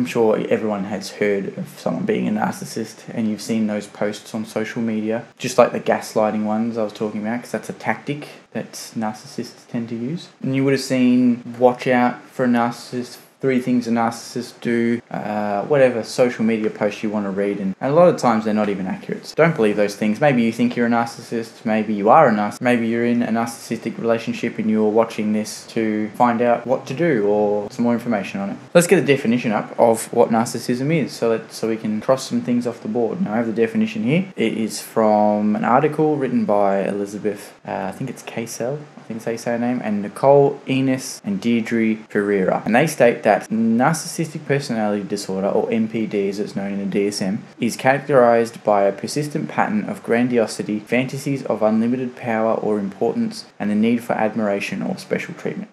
I'm sure everyone has heard of someone being a narcissist, and you've seen those posts on social media, just like the gaslighting ones I was talking about, because that's a tactic that narcissists tend to use. And you would have seen watch out for a narcissist three things a narcissist do, uh, whatever social media posts you want to read, and, a lot of times they're not even accurate. So don't believe those things. Maybe you think you're a narcissist, maybe you are a narcissist, maybe you're in a narcissistic relationship and you're watching this to find out what to do or some more information on it. Let's get a definition up of what narcissism is so that so we can cross some things off the board. Now I have the definition here. It is from an article written by Elizabeth, uh, I think it's Casel, think they say her name, and Nicole Enos and Deirdre Ferreira. And they state that narcissistic personality disorder, or NPD as it's known in the DSM, is characterized by a persistent pattern of grandiosity, fantasies of unlimited power or importance, and the need for admiration or special treatment.